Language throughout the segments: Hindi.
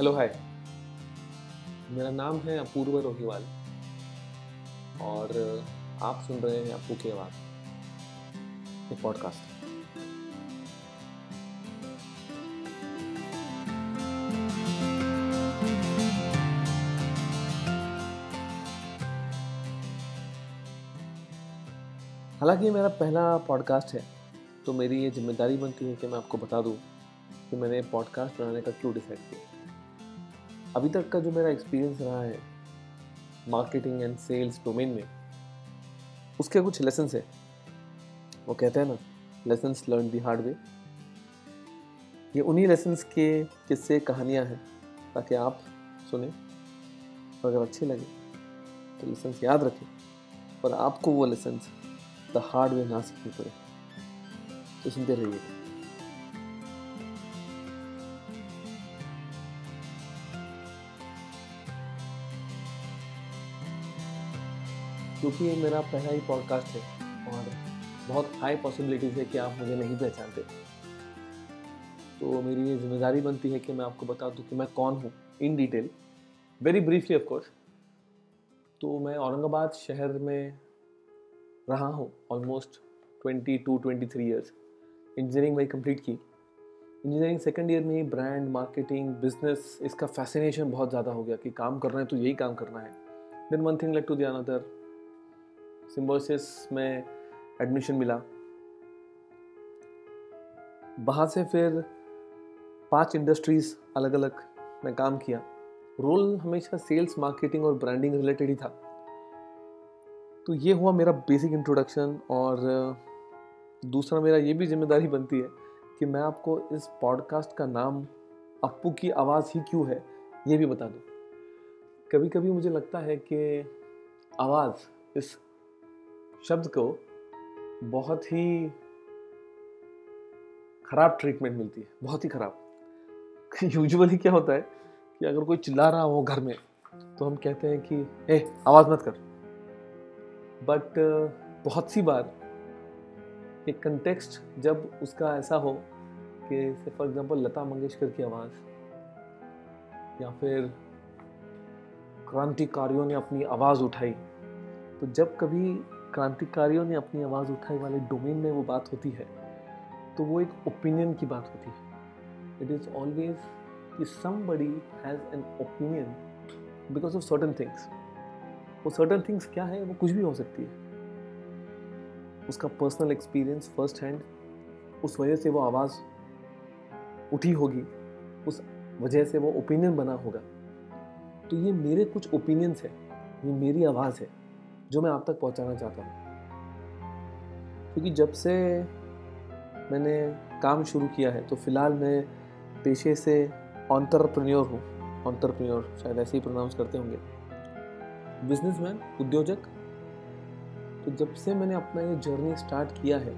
हेलो हाय मेरा नाम है अपूर्व रोहिवाल और आप सुन रहे हैं अपू की आवाज़, एक पॉडकास्ट हालाँकि ये मेरा पहला पॉडकास्ट है तो मेरी ये ज़िम्मेदारी बनती है कि मैं आपको बता दूँ कि मैंने पॉडकास्ट बनाने का क्यों डिसाइड किया। अभी तक का जो मेरा एक्सपीरियंस रहा है मार्केटिंग एंड सेल्स डोमेन में, उसके कुछ लेसन है। वो कहते हैं ना lessons learn the hard way ये उन्हीं लेसन्स के किस्से, कहानियाँ हैं, ताकि आप सुने और अगर अच्छे लगे तो लेसन्स याद रखें। पर आपको वो लेसन्स द हार्ड वे ना सीखनी पड़े। तो सुनते रहिए। क्योंकि ये मेरा पहला ही पॉडकास्ट है और बहुत हाई पॉसिबिलिटीज़ है कि आप मुझे नहीं पहचानते। तो मेरी ये ज़िम्मेदारी बनती है कि मैं आपको बता दूँ कि मैं कौन हूँ in detail very briefly of course तो मैं औरंगाबाद शहर में रहा हूँ almost twenty two twenty three years engineering वही कंप्लीट की। इंजीनियरिंग सेकेंड ईयर में ही ब्रांड मार्केटिंग बिज़नेस इसका फैसिनेशन बहुत ज़्यादा हो गया कि काम करना है तो यही काम करना है। Then one thing led to the another Symbiosis में एडमिशन मिला। वहाँ से फिर पाँच इंडस्ट्रीज़ अलग अलग में काम किया। रोल हमेशा सेल्स मार्केटिंग और ब्रांडिंग रिलेटेड ही था। तो ये हुआ मेरा बेसिक इंट्रोडक्शन और दूसरा मेरा ये भी ज़िम्मेदारी बनती है कि मैं आपको इस पॉडकास्ट का नाम अप्पू की आवाज़ ही क्यों है, ये भी बता दूँ। कभी कभी मुझे लगता है कि आवाज़ इस शब्द को बहुत ही ख़राब ट्रीटमेंट मिलती है, बहुत ही ख़राब। यूजुअली क्या होता है कि अगर कोई चिल्ला रहा हो घर में तो हम कहते हैं कि, ए, आवाज़ मत कर। बट बहुत सी बार एक कंटेक्स्ट जब उसका ऐसा हो कि फॉर एग्जांपल लता मंगेशकर की आवाज़, या फिर क्रांतिकारियों ने अपनी आवाज़ उठाई तो जब कभी क्रांतिकारियों ने अपनी आवाज़ उठाई वाले डोमेन में वो बात होती है तो वो एक ओपिनियन की बात होती है। इट इज़ ऑलवेज कि somebody has an opinion because of certain things वो सर्टन थिंग्स क्या है, वो कुछ भी हो सकती है। उसका पर्सनल एक्सपीरियंस फ़र्स्ट हैंड उस वजह से वो आवाज़ उठी होगी, उस वजह से वो ओपिनियन बना होगा। तो ये मेरे कुछ ओपिनियंस है, ये मेरी आवाज़ है। जो मैं आप तक पहुंचाना चाहता हूँ। क्योंकि जब से मैंने काम शुरू किया है तो फ़िलहाल मैं पेशे से ऑन्टरप्रन्योर हूँ। ऑन्टरप्रन्योर शायद ऐसे ही प्रोनाउंस करते होंगे। बिजनेसमैन उद्योजक। तो जब से मैंने अपना ये जर्नी स्टार्ट किया है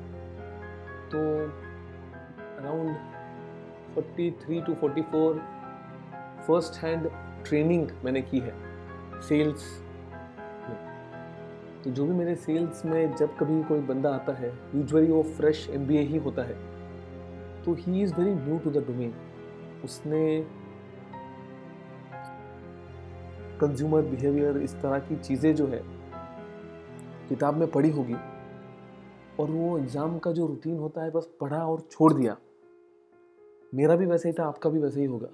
तो around 43 to 44 first hand training मैंने की है। सेल्स तो जो भी मेरे सेल्स में जब कभी कोई बंदा आता है यूजुअली वो फ्रेश एमबीए ही होता है। तो he is very new to the domain उसने कंज्यूमर बिहेवियर इस तरह की चीज़ें जो है, किताब में पढ़ी होगी और वो एग्ज़ाम का जो रूटीन होता है, बस पढ़ा और छोड़ दिया। मेरा भी वैसे ही था, आपका भी वैसे ही होगा।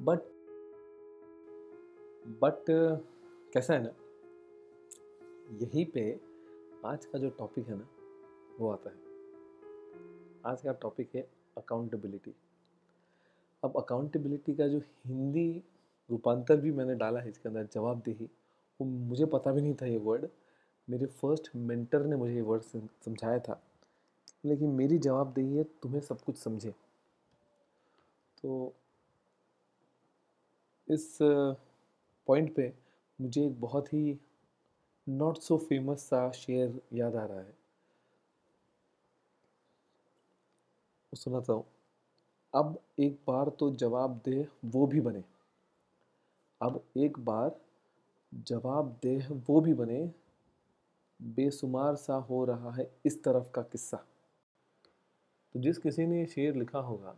बट बट कैसा है ना? यहीं पे आज का जो टॉपिक है ना, वो आता है। आज का टॉपिक है अकाउंटेबिलिटी अब अकाउंटेबिलिटी का जो हिंदी रूपांतर भी मैंने डाला है, इसके अंदर जवाबदेही, वो मुझे पता भी नहीं था ये वर्ड मेरे फ़र्स्ट मेंटर ने मुझे ये वर्ड समझाया था। लेकिन मेरी जवाबदेही है, तुम्हें सब कुछ समझे। तो इस पॉइंट पे मुझे एक बहुत ही नॉट सो फ़ेमस सा शेयर याद आ रहा है। सुनाता हूँ। अब एक बार तो जवाब दे, वो भी बने। अब एक बार जवाब दे, वो भी बने। बेसुमार सा हो रहा है इस तरफ़ का किस्सा। तो जिस किसी ने ये शेर लिखा होगा,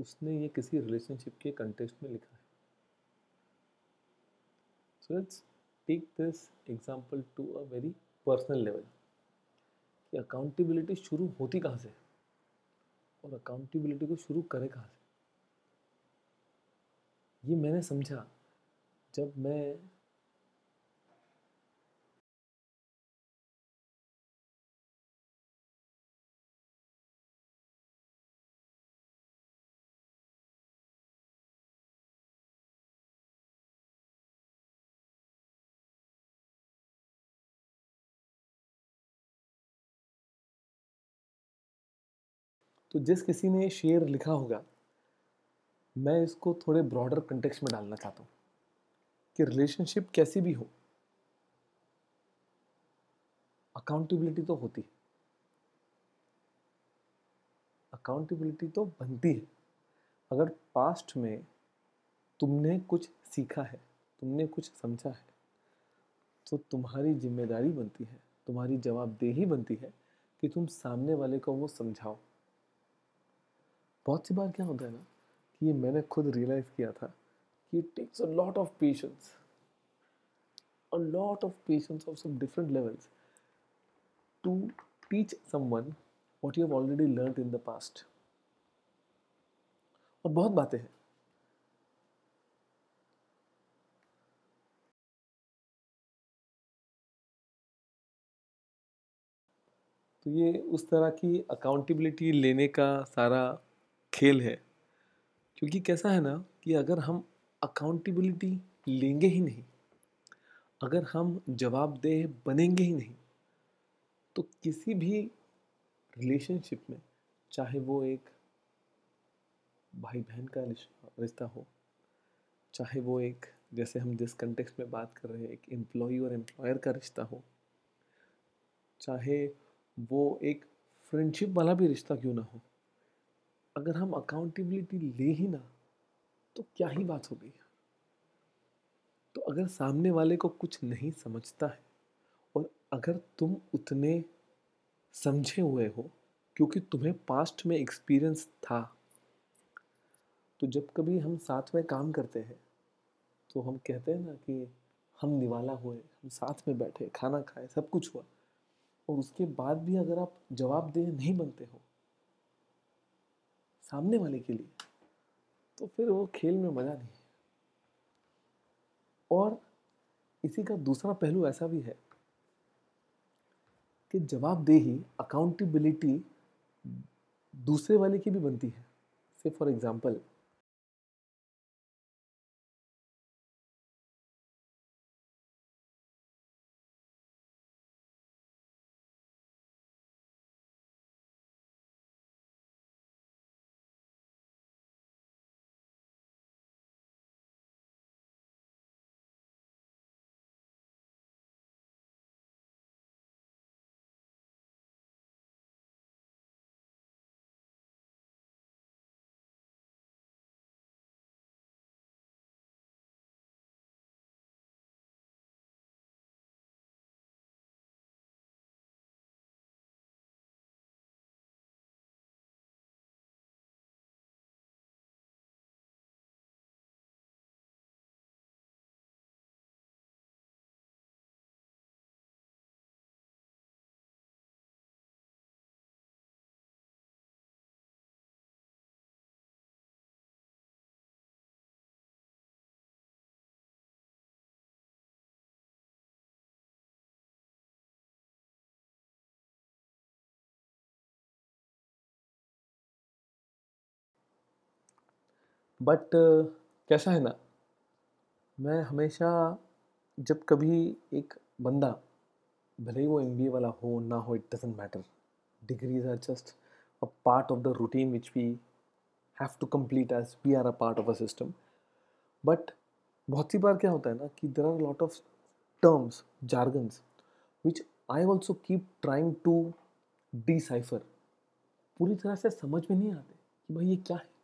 उसने ये किसी रिलेशनशिप के कंटेक्स्ट में लिखा है। So let's take this example to a very personal level कि अकाउंटेबिलिटी शुरू होती कहाँ से और अकाउंटेबिलिटी को शुरू करे कहाँ से ये मैंने समझा जब मैं तो जिस किसी ने शेर लिखा होगा, मैं इसको थोड़े ब्रॉडर कंटेक्स्ट में डालना चाहता हूँ कि रिलेशनशिप कैसी भी हो अकाउंटेबिलिटी तो होती है। अकाउंटेबिलिटी तो बनती है। अगर पास्ट में तुमने कुछ सीखा है, तुमने कुछ समझा है तो तुम्हारी ज़िम्मेदारी बनती है, तुम्हारी जवाबदेही बनती है कि तुम सामने वाले को वो समझाओ। बहुत सी बार क्या होता है ना कि ये मैंने खुद रियलाइज़ किया था कि it takes a lot of patience a lot of patience of some different levels to teach someone what you have already learned in the past और बहुत बातें हैं। तो ये उस तरह की अकाउंटेबिलिटी लेने का सारा खेल है। क्योंकि कैसा है ना कि अगर हम अकाउंटेबिलिटी लेंगे ही नहीं, अगर हम जवाबदेह बनेंगे ही नहीं तो किसी भी रिलेशनशिप में, चाहे वो एक भाई बहन का रिश्ता हो, चाहे वो एक, जैसे हम जिस कंटेक्स्ट में बात कर रहे हैं, एक एम्प्लॉय और एम्प्लॉयर का रिश्ता हो, चाहे वो एक फ्रेंडशिप वाला भी रिश्ता क्यों ना हो अगर हम अकाउंटेबिलिटी ले ही ना तो क्या ही बात हो गई? तो अगर सामने वाले को कुछ नहीं समझता है, और अगर तुम उतने समझे हुए हो, क्योंकि तुम्हें पास्ट में एक्सपीरियंस था तो जब कभी हम साथ में काम करते हैं तो हम कहते हैं ना कि हम निवाला हुए हम साथ में बैठे खाना खाए, सब कुछ हुआ, और उसके बाद भी अगर आप जवाबदेह नहीं बनते हो सामने वाले के लिए तो फिर वो खेल में मज़ा नहीं है। और इसी का दूसरा पहलू ऐसा भी है कि जवाबदेही अकाउंटेबिलिटी दूसरे वाले की भी बनती है। से फॉर एग्ज़ाम्पल बट कैसा है ना? मैं हमेशा जब कभी एक बंदा, भले ही वो एम वाला हो, ना हो it doesn't matter degrees are just a part of the routine which we have to complete as we are a part of a system but बहुत सी बार क्या होता है ना कि there are lot of terms jargons which I also keep trying to decipher पूरी तरह से समझ में नहीं आते कि भाई ये क्या है?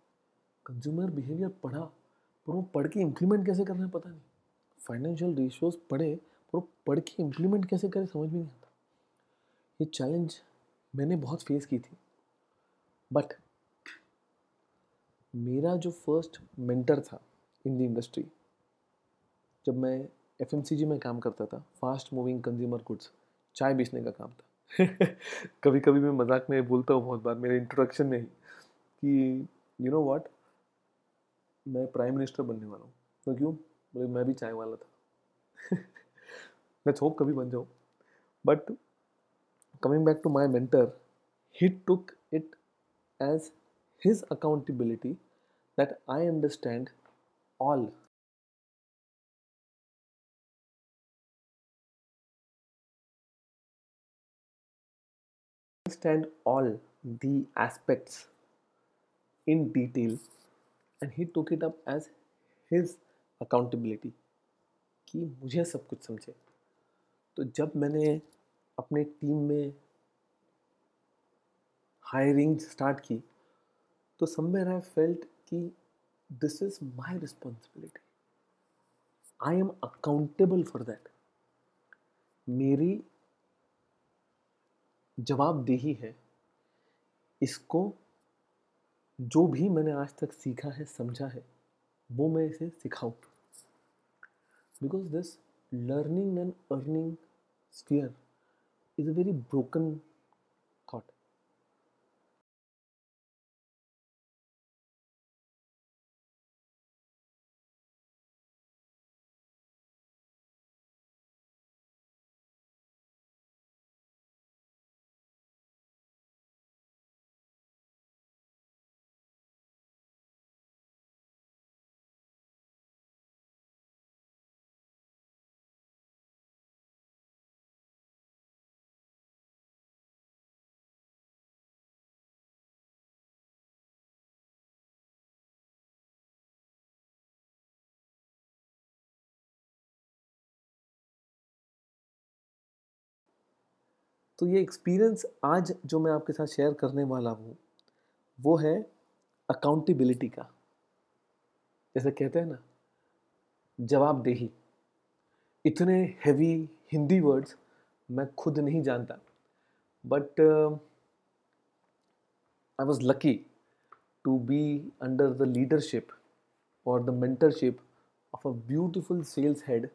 कंज्यूमर बिहेवियर पढ़ा, पर वो पढ़ के इम्प्लीमेंट कैसे करना है पता नहीं। फाइनेंशियल रेशियोज पढ़े, पर वो पढ़ के इम्प्लीमेंट कैसे करें समझ में नहीं आता। ये चैलेंज मैंने बहुत फेस की थी। बट मेरा जो फ़र्स्ट मेंटर था इन द इंडस्ट्री जब मैं एफएमसीजी में काम करता था फास्ट मूविंग कंज्यूमर गुड्स चाय बेचने का काम था। कभी कभी मैं मज़ाक में बोलता हूँ बहुत बार, मेरे इंट्रोडक्शन में ही, कि यू नो व्हाट मैं प्राइम मिनिस्टर बनने वाला हूँ। तो क्यों? बोले, मैं भी चाय वाला था। मैं छोक कभी बन जाऊँ। But coming back to my mentor he took it as his accountability that I understand all understand all the aspects in details and he took it up as his accountability कि मुझे सब कुछ समझे। तो जब मैंने अपने टीम में हायरिंग स्टार्ट की तो समवेयर आई फेल्ट कि this is my responsibility I am accountable for that मेरी जवाबदेही है इसको जो भी मैंने आज तक सीखा है, समझा है, वो मैं इसे सिखाऊँ। Because this learning and earning sphere is a very broken तो ये एक्सपीरियंस आज जो मैं आपके साथ शेयर करने वाला हूँ, वो है अकाउंटेबिलिटी का। जैसे कहते हैं ना, जवाबदेही। इतने हैवी हिंदी वर्ड्स मैं खुद नहीं जानता but I was lucky to be under the leadership और the mentorship of a beautiful sales head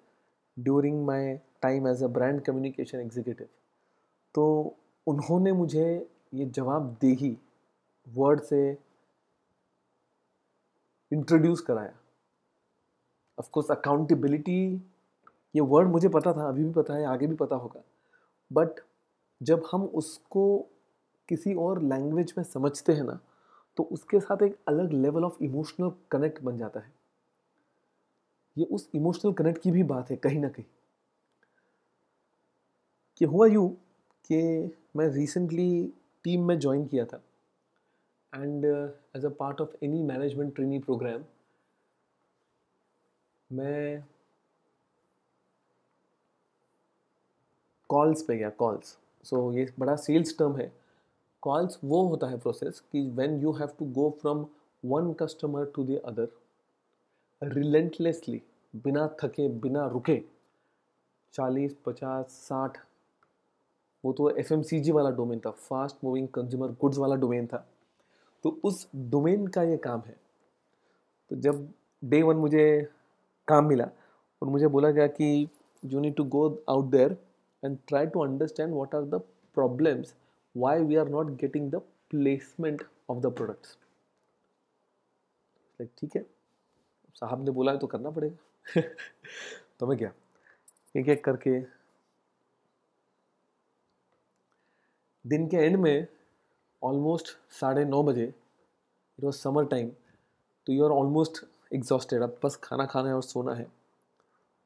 during my time as a brand communication executive तो उन्होंने मुझे ये जवाब दे ही वर्ड से इंट्रोड्यूस कराया। ऑफकोर्स अकाउंटेबिलिटी ये वर्ड मुझे पता था, अभी भी पता है, आगे भी पता होगा। बट जब हम उसको किसी और लैंग्वेज में समझते हैं ना तो उसके साथ एक अलग लेवल ऑफ़ इमोशनल कनेक्ट बन जाता है। ये उस इमोशनल कनेक्ट की भी बात है, कहीं ना कहीं। कि हुआ यू कि मैं रिसेंटली टीम में ज्वाइन किया था। And as a part of any management training program मैं कॉल्स पे गया कॉल्स सो so, ये बड़ा सेल्स टर्म है। कॉल्स वो होता है प्रोसेस कि when you have to go from one customer to the other relentlessly बिना थके बिना रुके चालीस पचास साठ वो तो एफएमसीजी वाला डोमेन था फास्ट मूविंग कंज्यूमर गुड्स वाला डोमेन था। तो उस डोमेन का ये काम है। तो जब डे वन मुझे काम मिला और मुझे बोला गया कि you need to go out there and try to understand what are the problems why we are not getting the placement of the products ठीक है। साहब ने बोला है तो करना पड़ेगा। तो मैं क्या एक एक करके दिन के एंड में ऑलमोस्ट साढ़े नौ बजे इट वॉज़ समर टाइम तो यू आर ऑलमोस्ट एग्जॉस्टेड अब बस खाना खाना है और सोना है।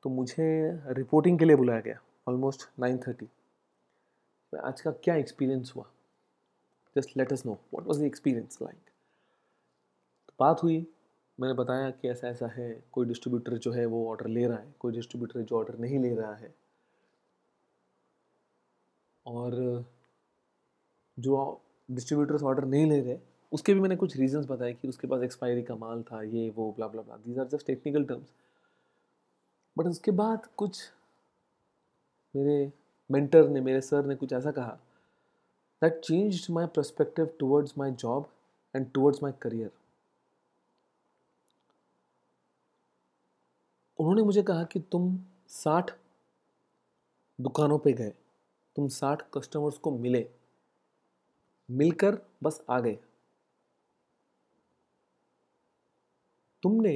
तो मुझे रिपोर्टिंग के लिए बुलाया गया ऑलमोस्ट नाइन थर्टी आज का क्या एक्सपीरियंस हुआ? Just let us know what was the experience like बात हुई, मैंने बताया कि ऐसा ऐसा है, कोई डिस्ट्रीब्यूटर जो है वो ऑर्डर ले रहा है, कोई डिस्ट्रीब्यूटर जो ऑर्डर नहीं ले रहा है। और जो डिस्ट्रीब्यूटर्स ऑर्डर नहीं ले रहे, उसके भी मैंने कुछ रीजंस बताए कि उसके पास एक्सपायरी का माल था, ये, वो blah blah blah these are just technical terms but उसके बाद कुछ मेरे मेंटर ने, मेरे सर ने कुछ ऐसा कहा that change my perspective towards my job and towards my career उन्होंने मुझे कहा कि तुम साठ दुकानों पे गए, तुम साठ कस्टमर्स को मिले मिलकर बस आ गए। तुमने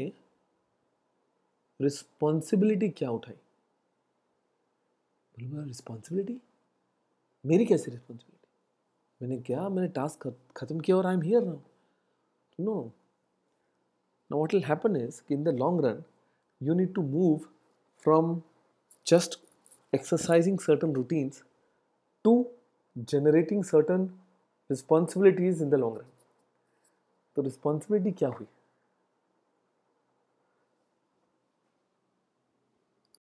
रिस्पॉन्सिबिलिटी क्या उठाई? बोलो रिस्पॉन्सिबिलिटी मेरी कैसी रिस्पॉन्सिबिलिटी मैंने क्या, मैंने टास्क खत्म किया और I am here no no ना वॉट विल हैपन इज़ कि in the long run you need to move from just exercising certain routines to generating certain responsibilities in the long run तो रिस्पॉन्सिबिलिटी क्या हुई?